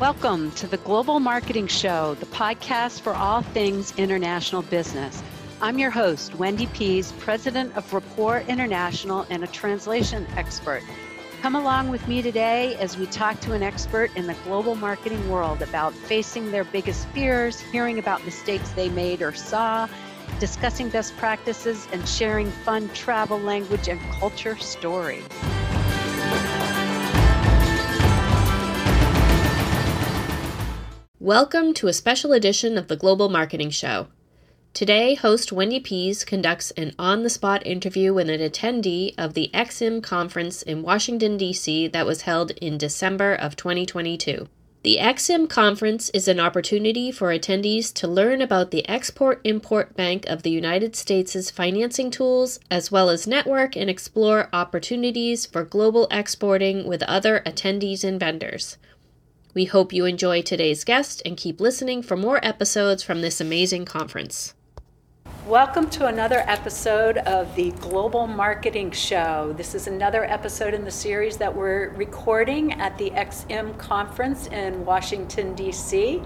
Welcome to the Global Marketing Show, the podcast for all things international business. I'm your host, Wendy Pease, president of Rapport International and a translation expert. Come along with me today as we talk to an expert in the global marketing world about facing their biggest fears, hearing about mistakes they made or saw, discussing best practices, and sharing fun travel, language, and culture stories. Welcome to a special edition of the Global Marketing Show. Today, host Wendy Pease conducts an on the spot interview with an attendee of the EXIM conference in Washington, D.C., that was held in December of 2022. The EXIM conference is an opportunity for attendees to learn about the Export Import Bank of the United States' financing tools, as well as network and explore opportunities for global exporting with other attendees and vendors. We hope you enjoy today's guest and keep listening for more episodes from this amazing conference. Welcome to another episode of the Global Marketing Show. This is another episode in the series that we're recording at the EXIM conference in Washington, D.C.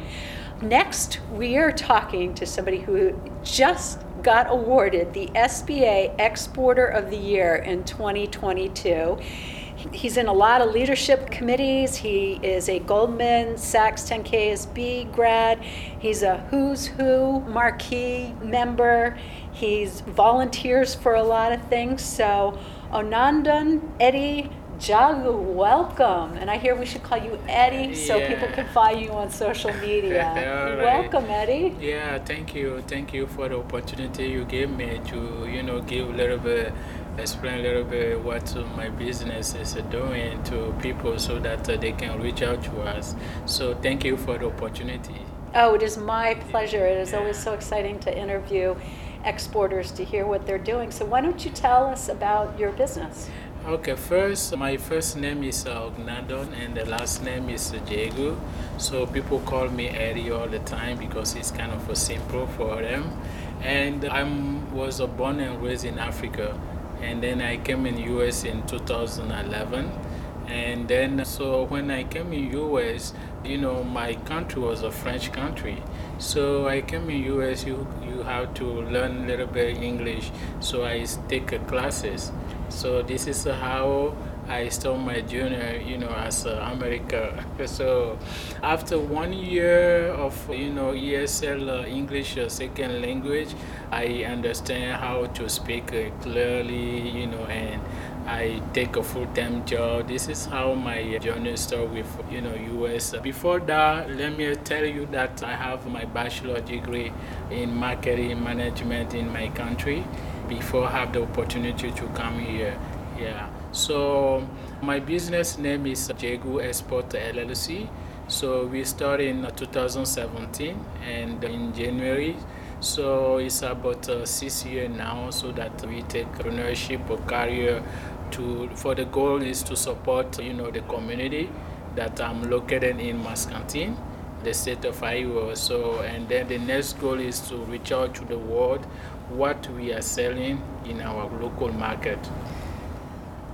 Next, we are talking to somebody who just got awarded the SBA Exporter of the Year in 2022. He's in a lot of leadership committees. He is a Goldman Sachs 10KSB grad. He's a Who's Who marquee member. He's volunteers for a lot of things. So, Ognadon Eddy Djagou, welcome. And I hear we should call you Eddy so Yeah. people can find you on social media. Right. Welcome, Eddy. Yeah, thank you. Thank you for the opportunity you gave me to, you know, give a little bit, explain a little bit what my business is doing to people so that uh, they can reach out to us. So thank you for the opportunity. Oh, it is my pleasure. It is always so exciting to interview exporters to hear what they're doing. So, why don't you tell us about your business? Okay, first, my first name is uh, Ognadon and the last name is Djagou. So people call me Eddy all the time because it's kind of a simple for them. And I was born and raised in Africa. And then I came in US in 2011. And then, so when I came in US, you know, my country was a French country. So I came in US, you, you have to learn a little bit English. So I take classes. So this is how I started my journey, you know, as uh, America. So after one year of, you know, ESL uh, English uh, second language, I understand how to speak uh, clearly, you know, and I take a full-time job. This is how my journey started with, you know, US. Before that, let me tell you that I have my bachelor degree in marketing management in my country before I have the opportunity to come here. Yeah. So my business name is Djaagou-a Export LLC. So we started in 2017 and in January. So it's about uh, six years now. So that we take entrepreneurship or career to for the goal is to support you know the community that I'm located in Muscatine the state of Iowa. So, and then the next goal is to reach out to the world what we are selling in our local market.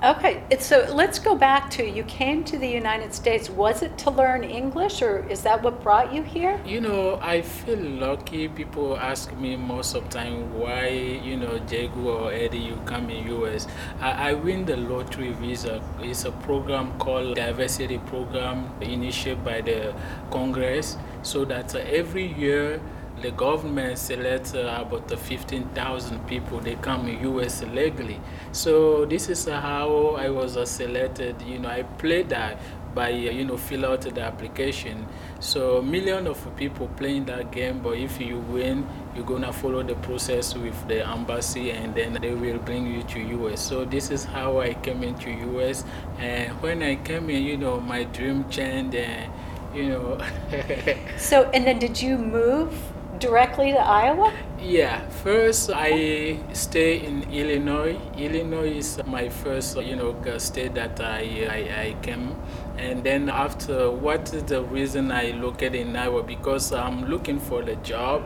Okay, so let's go back to you came to the United States. Was it to learn English, or is that what brought you here? You know, I feel lucky. People ask me most of the time why, you know, Djagou or Eddy, you come in US. I, I win the lottery visa. It's a program called Diversity Program initiated by the Congress so that uh, every year the government selects uh, about uh, 15,000 people. They come in U.S. legally. So this is how I was uh, selected. You know, I played that by uh, you know fill out the application. So million of people playing that game. But if you win, you're gonna follow the process with the embassy, and then they will bring you to U.S. So this is how I came into U.S. And when I came in, you know, my dream changed. And, you know. So, and then did you move directly to Iowa? Yeah, first I stay in Illinois. Illinois is my first, you know, state that I, I, I came. And then after, what is the reason I located in Iowa? Because I'm looking for the job.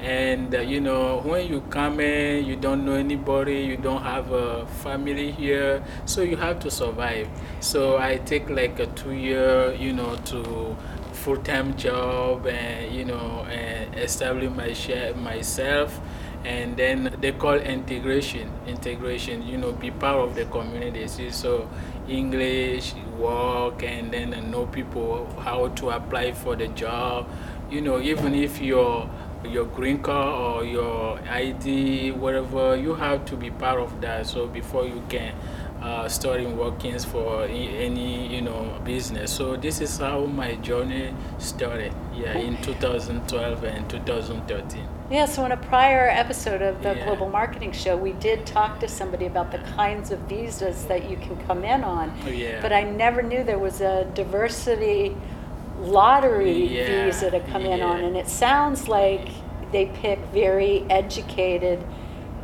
And uh, you know, when you come in, you don't know anybody, you don't have a family here, so you have to survive. So I take like a two year, you know, to full-time job and you know and establish my share, myself. And then they call integration integration you know be part of the community. See, so english work and then know people how to apply for the job. You know even if you're your green card or your ID, whatever, you have to be part of that. So before you can uh, start in workings for any you know business. So this is how my journey started. Yeah, in 2012 and 2013. Yeah, so in a prior episode of the Yeah. Global Marketing Show, we did talk to somebody about the kinds of visas that you can come in on. Oh, yeah. But I never knew there was a diversity lottery Yeah, visa to come in on. And it sounds like they pick very educated,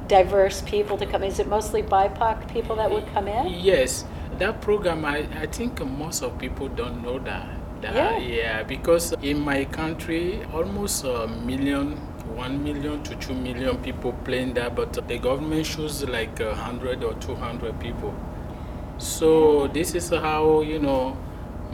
diverse people to come. Is it mostly BIPOC people that would come in? Yes, that program, I, I think most of people don't know that. that Yeah. because in my country, almost a million, one million to two million people playing that, but the government choose like a hundred or two hundred people. So this is how, you know,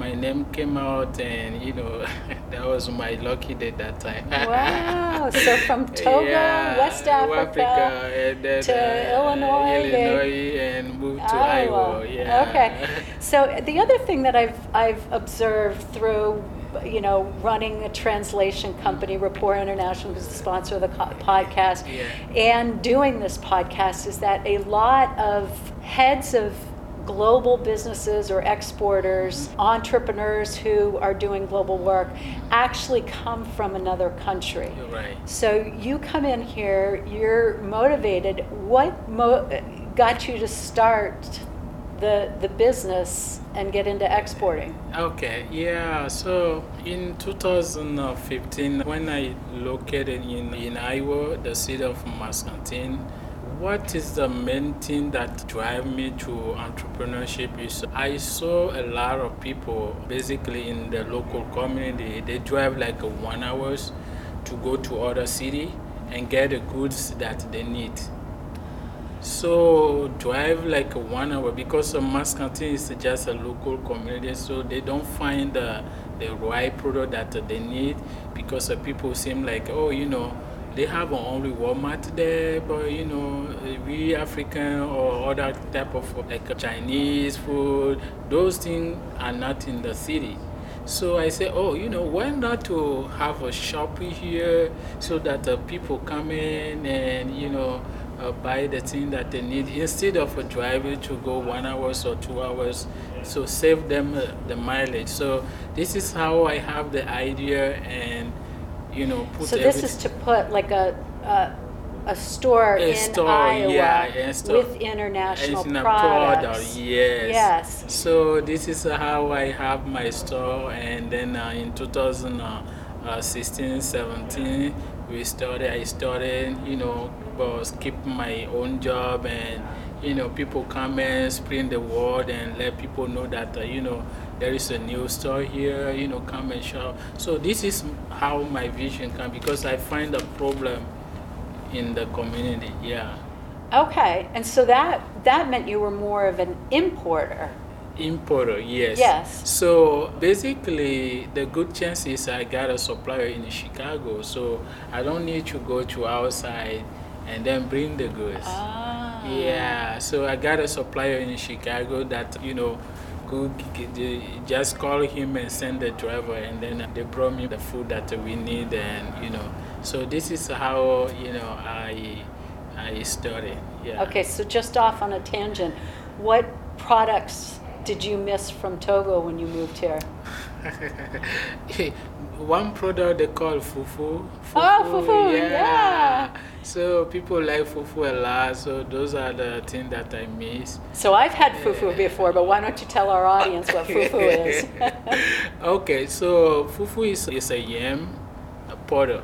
my name came out and, you know, that was my lucky day that time. Wow, so from Togo, Yeah, West Africa, and then, to uh, Illinois, Illinois, and moved to Iowa. Iowa. Yeah. Okay. So the other thing that I've I've observed through you know running a translation company, Rapport International, who's the sponsor of the co- podcast, Yeah. and doing this podcast is that a lot of heads of global businesses or exporters, entrepreneurs who are doing global work actually come from another country. Right. So you come in here, you're motivated. What mo- got you to start the the business and get into exporting? Okay, yeah. So in 2015, when I located in, in Iowa, the city of Muscatine, what is the main thing that drive me to entrepreneurship is I saw a lot of people basically in the local community, they drive like one hours to go to other city and get the goods that they need. So drive like one hour because Muscatine is just a local community, so they don't find the the right product that they need because people seem like oh you know they have only Walmart there, but you know we African or other type of like Chinese food, those things are not in the city. So I say, oh, you know, why not to have a shop here so that uh, people come in and you know uh, buy the thing that they need instead of uh, driving to go one hours or two hours. So save them uh, the mileage. So this is how I have the idea and you know put So this everything- is to put like a a, a store A in store, Iowa yeah, a store. with international It's in a products. product, yes. Yes. So this is how I have my store, and then uh, in 2016, 17, we started. I started, you know, was keep my own job, and you know, people come and spread the word and let people know that uh, you know there is a new store here. You know, come and shop. So this is how my vision come because I find a problem in the community. Yeah. Okay, and so that that meant you were more of an importer. Importer, yes. Yes. So basically, the good chance is I got a supplier in Chicago, so I don't need to go to outside and then bring the goods. Ah. Yeah, so I got a supplier in Chicago that, you know, g- just call him and send the driver, and then they brought me the food that we need, and, you know, so this is how, you know, I, I started. Yeah. Okay, so just off on a tangent, what products did you miss from Togo when you moved here? One product they call fufu. fufu Oh, fufu, yeah. So people like fufu a lot. So those are the things that I miss. So I've had fufu before, but why don't you tell our audience what fufu is? okay, so fufu is, is a yam a powder.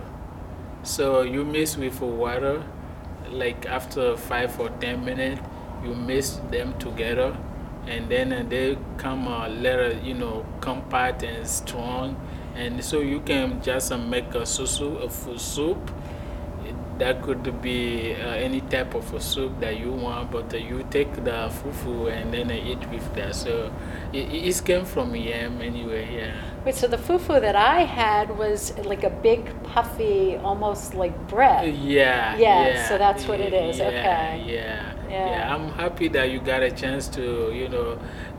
So you mix with water, like after five or ten minutes, you mix them together, and then uh, they come a little, you know, compact and strong, and so you can just uh, make a susu, a full soup. that could be uh, any type of a soup that you want, but uh, you take the fufu and then uh, eat with that. So it, it came from yam anyway, yeah. Wait, so the fufu that I had was like a big, puffy, almost like bread. Yeah, Yeah, yeah. so that's what it is, Yeah, okay. Yeah, Yeah. yeah. I'm happy that you got a chance to, you know,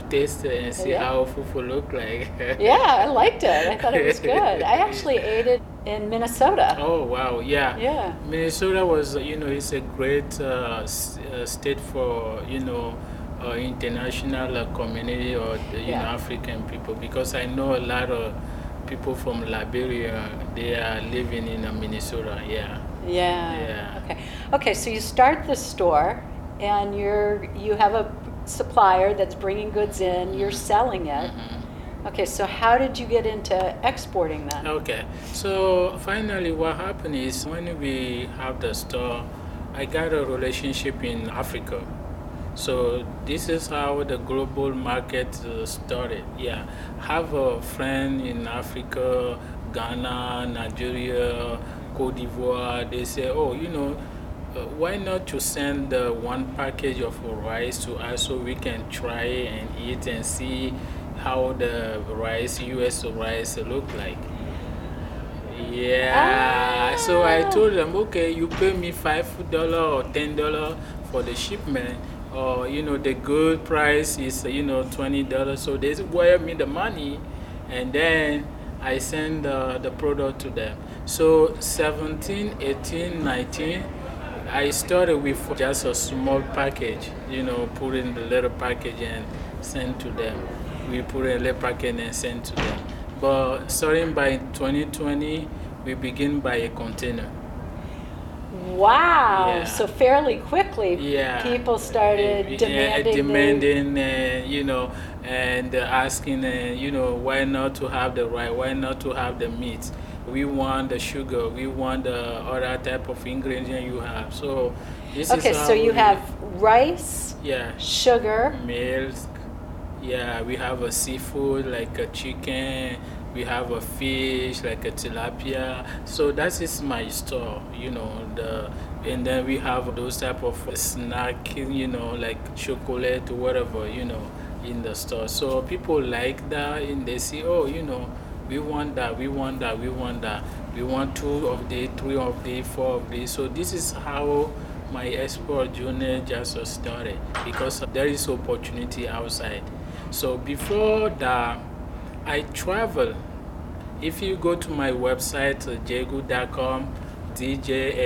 taste it and see Yeah. how fufu look like. Yeah, I liked it. I thought it was good. I actually ate it in Minnesota. Oh wow, yeah. Yeah. Minnesota was, you know, it's a great uh, s- uh, state for, you know, uh, international uh, community or the, you Yeah. know African people because I know a lot of people from Liberia. They are living in uh, Minnesota. Yeah. Yeah. Yeah. Okay. Okay. So you start the store, and you're you have a supplier that's bringing goods in. You're selling it. Mhm. Okay. So how did you get into exporting that? Okay, so finally, what happened is when we have the store, I got a relationship in Africa. So this is how the global market uh, started. Yeah, have a friend in Africa, Ghana, Nigeria, Cote d'Ivoire. They say, oh, you know, why not to send uh, one package of rice to us so we can try and eat and see how the rice, U.S. rice look like. Yeah. So I Ah. told them, okay, you pay me five dollar or ten dollar for the shipment, or you know the good price is you know twenty dollars. So they wire me the money, and then I send uh, the product to them. So 17, 18, 19, I started with just a small package, you know, put in the little package and send to them. We put in a little package and send to them. But starting by 2020, we begin by a container. Wow. Yeah. So fairly quickly, Yeah. people started Yeah, demanding. the- demanding, uh, you know, and uh, asking, uh, you know, why not to have the right, why not to have the meat? We want the sugar, we want the other type of ingredient you have. So this okay. is So you have rice, yeah sugar. milk. Yeah, we have a seafood like a chicken. We have a fish like a tilapia. So that is my store, you know. The and then we have those type of snack, you know, like chocolate, whatever, you know, in the store. So people like that, and they see, oh, you know, we want that, we want that, we want that. We want two of the, three of the, four of the. So this is how my export journey just started because there is opportunity outside. So before that, I travel. If you go to my website, jago.com, djaagou-a.com.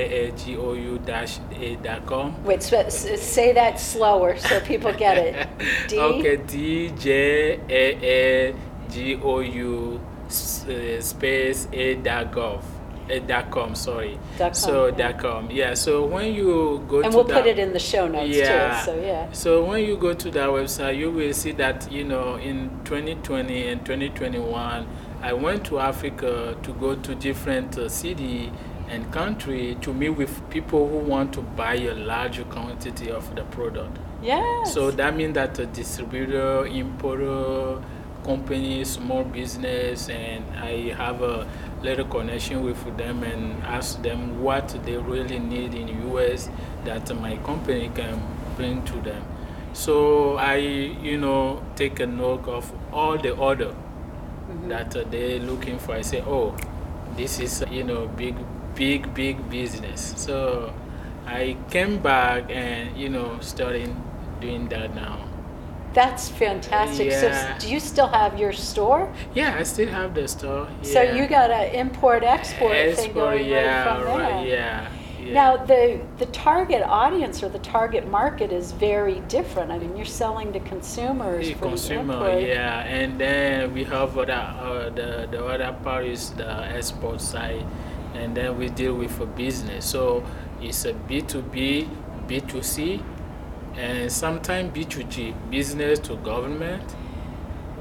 Wait, so, say that slower so people get it. D. Okay, D-J-A-A-G-O-U space A dot gov. A dot com, sorry. Dot com, so yeah. dot com, yeah. So when you go And to we'll that, put it in the show notes yeah. too. So yeah. So when you go to that website, you will see that you know in 2020 and 2021, I went to Africa to go to different uh, city and country to meet with people who want to buy a larger quantity of the product. Yes. So that means that a distributor, importer, company, small business, and I have a little connection with them and ask them what they really need in US that my company can bring to them. So I, you know, take a note of all the order that uh, they're looking for. I say, oh, this is, you know, big, big, big business. So I came back and, you know, starting doing that now. That's fantastic. So Yeah. s- do you still have your store? Yeah, I still have the store. So you got an import export thing going yeah, right from there. right, yeah, yeah. Now the the target audience or the target market is very different. I mean, you're selling to consumers The consumer, the yeah, and then we have other, uh, the the other part is the export side, and then we deal with a business. So it's a B two B, B two C, and sometimes B two G, business to government,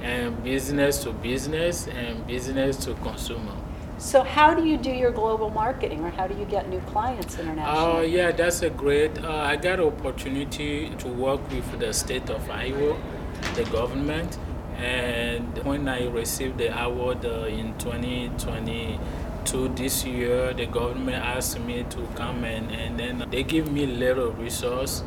and business to business, and business to consumer. So how do you do your global marketing, or how do you get new clients internationally? Oh internationally? yeah, that's a great. Uh, I got opportunity to work with the state of Iowa, the government, and when I received the award uh, in 2020, to this year, the government asked me to come and, and then they give me little resource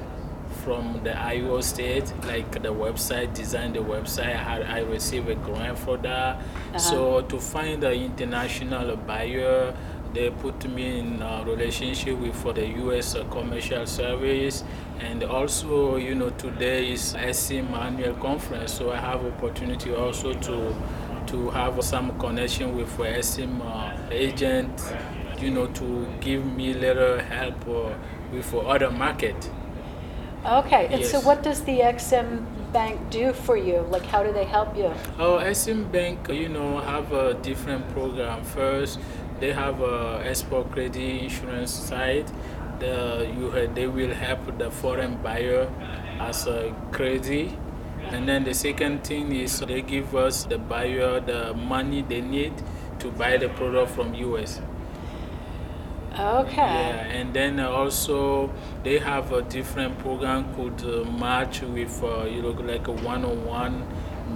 from the Iowa State, like the website, design the website. I, had, I received a grant for that. Uh-huh. So to find an international buyer, they put me in a relationship with for the U.S. Commercial Service, and also, you know, today is EXIM annual conference, so I have opportunity also to to have some connection with EXIM uh, agent, you know, to give me little help uh, with other market. Okay, and so what does the EXIM Bank do for you? Like, how do they help you? Oh, EXIM Bank, you know, have a different program. First, they have a export credit insurance side. The, you, they will help the foreign buyer as a credit. And then the second thing is they give us the buyer the money they need to buy the product from US. Okay. Yeah, and then also they have a different program called uh, Match with, uh, you know, like a one-on-one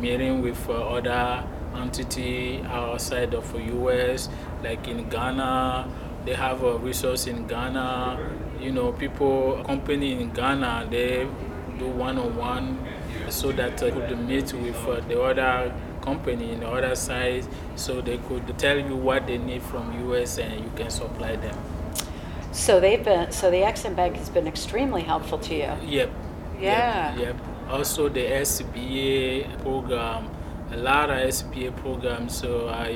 meeting with uh, other entity outside of the U.S. Like in Ghana, they have a resource in Ghana. You know, people, company in Ghana, they do one-on-one so that uh, could meet with uh, the other company in the other side so they could tell you what they need from US and you can supply them. So they've been so the EXIM Bank has been extremely helpful to you. Yep. Yeah. Yep. yep. Also the SBA program, a lot of SBA programs. So I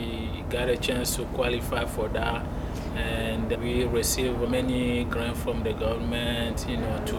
got a chance to qualify for that and we receive many grants from the government, you know, to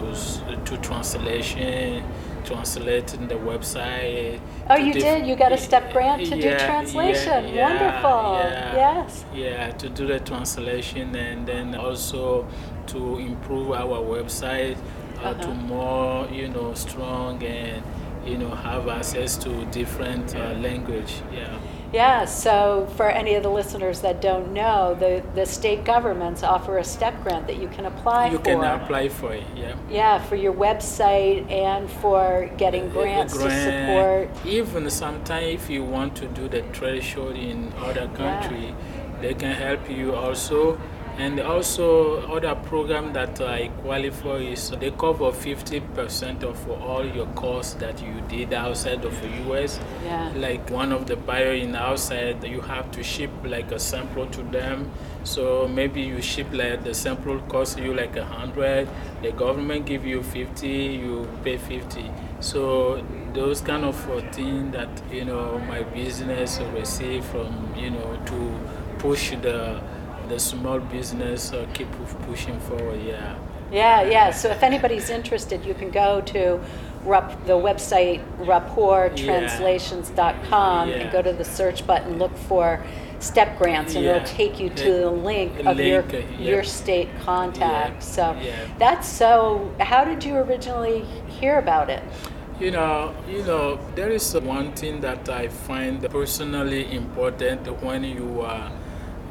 to translation, translating the website. Oh, you did? You got a step grant to yeah, do translation. Yeah, Wonderful. Yeah, yes. Yeah, to do the translation and then also to improve our website uh, uh-huh. to more, you know, strong and you know have access to different uh, language. Yeah. Yeah, so for any of the listeners that don't know, the, the state governments offer a step grant that you can apply you for. You can apply for it, yeah. Yeah, for your website and for getting uh, grants grant, to support. Even sometimes if you want to do the trade show in other country, yeah. they can help you also and also other program that I qualify is they cover 50% of all your costs that you did outside of the US. Yeah. Like one of the buyer in outside, you have to ship like a sample to them. So maybe you ship like the sample cost you like a hundred. The government give you 50, you pay 50. So those kind of things that you know my business receive from you know to push the the small business uh, keep pushing forward. Yeah. Yeah, yeah. So if anybody's interested, you can go to the website rapporttranslations.com yeah. and go to the search button, look for step grants, and yeah. it'll take you to the link of link, your uh, your state contact. So that's so. How did you originally hear about it? You know, you know, there is one thing that I find personally important when you are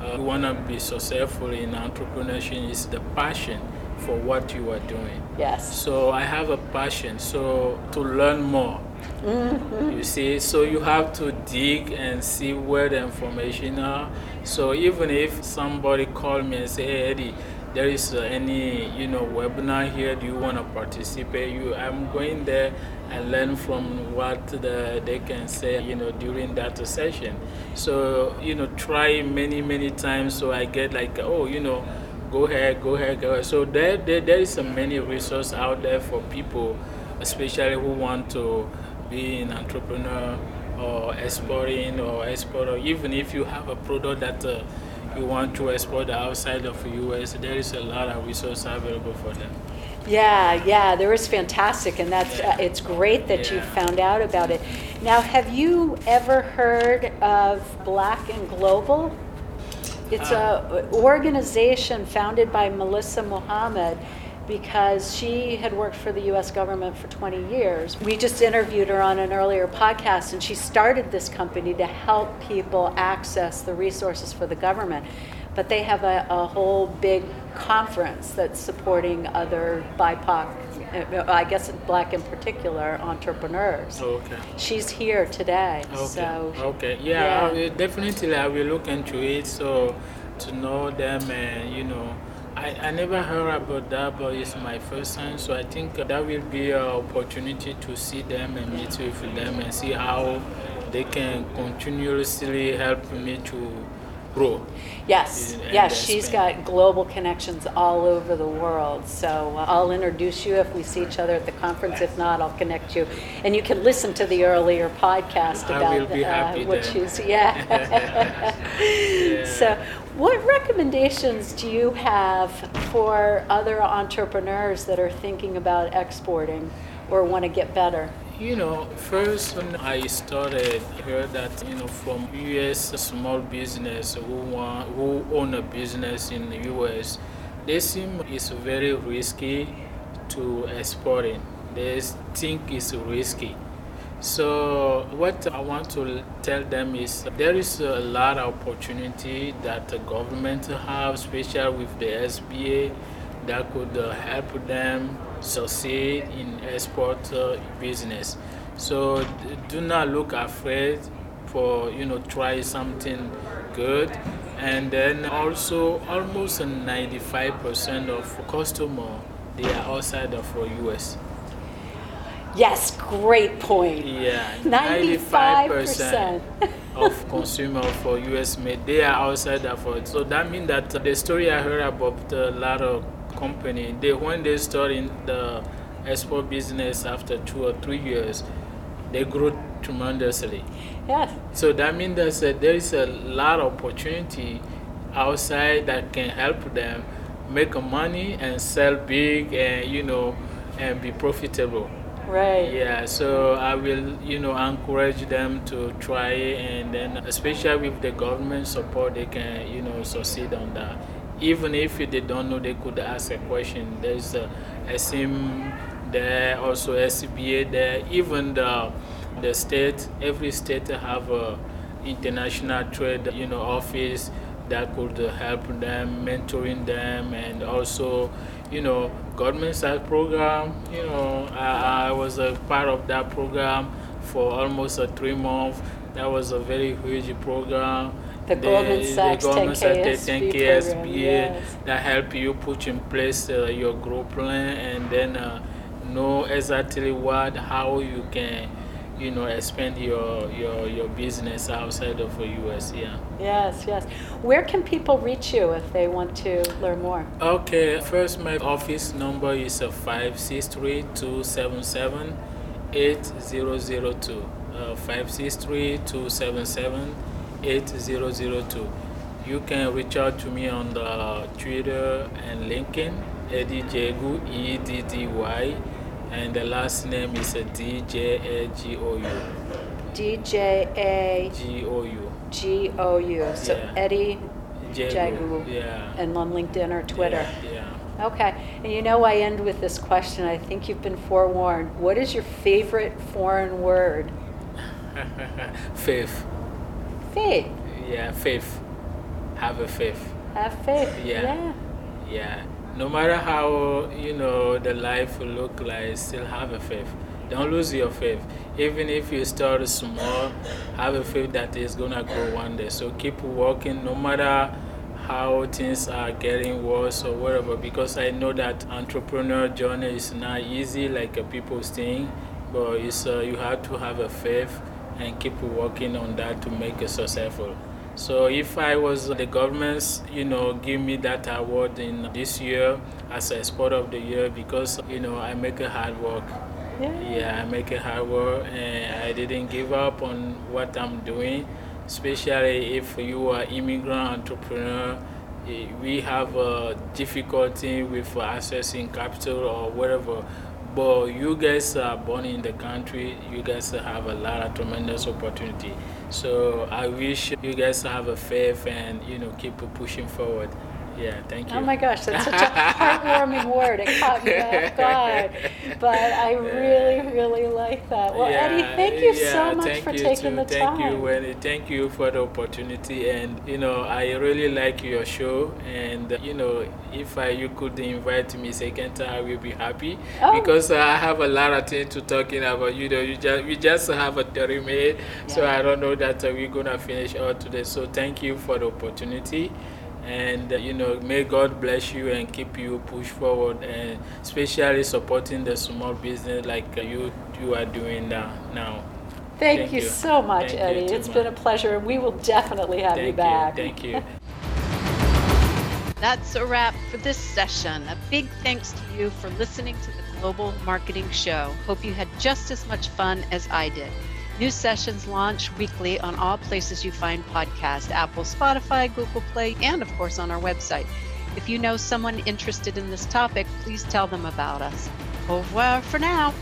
uh, you want to be successful in entrepreneurship is the passion for what you are doing. Yes. So I have a passion. So to learn more. Mm-hmm. You see, so you have to dig and see where the information are. So even if somebody call me and say, hey, Eddy, there is uh, any you know webinar here? Do you want to participate? You i'm going there and learn from what the, they can say you know during that session. So you know try many many times so i get like oh you know go ahead go ahead go ahead. So there there, there is a many resources out there for people especially who want to be an entrepreneur or exporting or exporter even if you have a product that uh, you want to export outside of the US, there is a lot of resources available for them. Yeah, yeah, there is fantastic, and that's uh, it's great that yeah. you found out about it. Now, have you ever heard of Black and Global? It's uh, a organization founded by Melissa Muhammad because she had worked for the US government for 20 years. We just interviewed her on an earlier podcast, and she started this company to help people access the resources for the government. But they have a, a whole big conference that's supporting other BIPOC, uh, I guess black in particular, entrepreneurs. Oh, okay. She's here today. Okay. So, okay. Yeah, yeah. definitely I will look into it. So to know them and you know I, I never heard about that but it's my first time so i think that will be an opportunity to see them and meet with them and see how they can continuously help me to Yes, in yes, she's got global connections all over the world. So uh, I'll introduce you if we see each other at the conference. If not, I'll connect you. And you can listen to the earlier podcast I about will be uh, what then. she's, yeah. So what recommendations do you have for other entrepreneurs that are thinking about exporting or want to get better? You know, first when I started, I heard that you know from U.S. small business who want who own a business in the U.S. They seem it's very risky to exporting. They think it's risky. So what I want to tell them is there is a lot of opportunity that the government have, especially with the SBA, that could help them succeed in export uh, business. So do not look afraid for you know try something good and then also almost 95% of customer they are outside of US. Yes, great point. Yeah, 95%. of consumer for US made, they are outside of it. So that means that the story I heard about a lot of company, they when they start in the export business after two or three years, they grow tremendously. Yes. So that means that there is a lot of opportunity outside that can help them make money and sell big and you know and be profitable. Right. Yeah, so I will, you know, encourage them to try and then especially with the government support, they can, you know, succeed on that. Even if they don't know, they could ask a question. There's a SIM there, also SCBA there, even the the state. Every state have a international trade, you know, office that could help them, mentoring them, and also, you know, government side program. You know, I, I was a part of that program for almost a three months. That was a very huge program. The Goldman Sachs 10K 10K program, SBA yes. that help you put in place uh, your growth plan and then uh, know exactly what how you can you know expand your your, your business outside of the US yeah Yes, yes. Where can people reach you if they want to learn more? okay first my office number is uh, 563 277 8002 uh, 563 277 8002 you can reach out to me on the Twitter and LinkedIn Eddy Djagou E D D Y and the last name is D J A G O U D J A G O U G O U. So Yeah. Eddy Djagou. Djagou. yeah and on LinkedIn or Twitter. yeah. Okay. And you know, I end with this question. I think you've been forewarned. What is your favorite foreign word? yeah. faith Faith. yeah faith have a faith Have faith. Yeah. yeah. Yeah. No matter how you know the life will look like, still have a faith. Don't lose your faith. Even if you start small, have a faith that it's gonna grow one day. So keep working, no matter how things are getting worse or whatever. Because I know that entrepreneur journey is not easy, like people think, but it's uh, you have to have a faith and keep working on that to make it successful. So if I was the government's, you know, give me that award in this year as exporter of the year because you know I make a hard work. Yeah. Yeah, I make a hard work and I didn't give up on what I'm doing. Especially if you are immigrant entrepreneur, eh, we have a difficulty with accessing capital or whatever. But you guys are born in the country. You guys have a lot of tremendous opportunity. So I wish you guys have a faith and you know keep pushing forward. Yeah, thank you. Oh my gosh, that's such a heartwarming word. It caught me off guard. But I really, really like that. Well, Eddy, thank you yeah, so much thank for you taking too. the thank time. Thank you, Wendy. Thank you for the opportunity, and you know, I really like your show. And you know, if I, you could invite me second time, I will be happy Oh. because I have a lot of things to talking about. You know, you just we just have a thirty minute, so I don't know that uh, we're gonna finish all today. So thank you for the opportunity. And uh, you know, may God bless you and keep you push forward, and especially supporting the small business like uh, you you are doing now. now. Thank, Thank you, you. so much, Thank Eddy. too It's been a pleasure, and we will definitely have Thank you back. Thank you. That's a wrap for this session. A big thanks to you for listening to the Global Marketing Show. Hope you had just as much fun as I did. New sessions launch weekly on all places you find podcasts Apple, Spotify, Google Play, and of course on our website. If you know someone interested in this topic, please tell them about us. Au revoir for now.